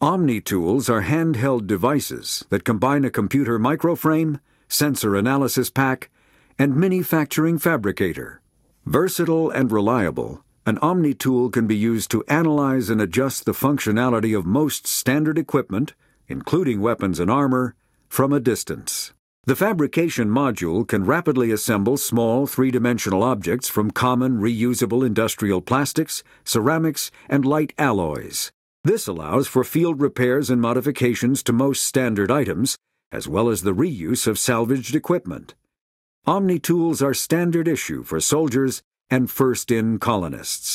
Omni tools are handheld devices that combine a computer microframe, sensor analysis pack, and manufacturing fabricator. Versatile and reliable, an Omni tool can be used to analyze and adjust the functionality of most standard equipment, including weapons and armor, from a distance. The fabrication module can rapidly assemble small three dimensional objects from common reusable industrial plastics, ceramics, and light alloys. This allows for field repairs and modifications to most standard items, as well as the reuse of salvaged equipment. Omni tools are standard issue for soldiers and first in colonists.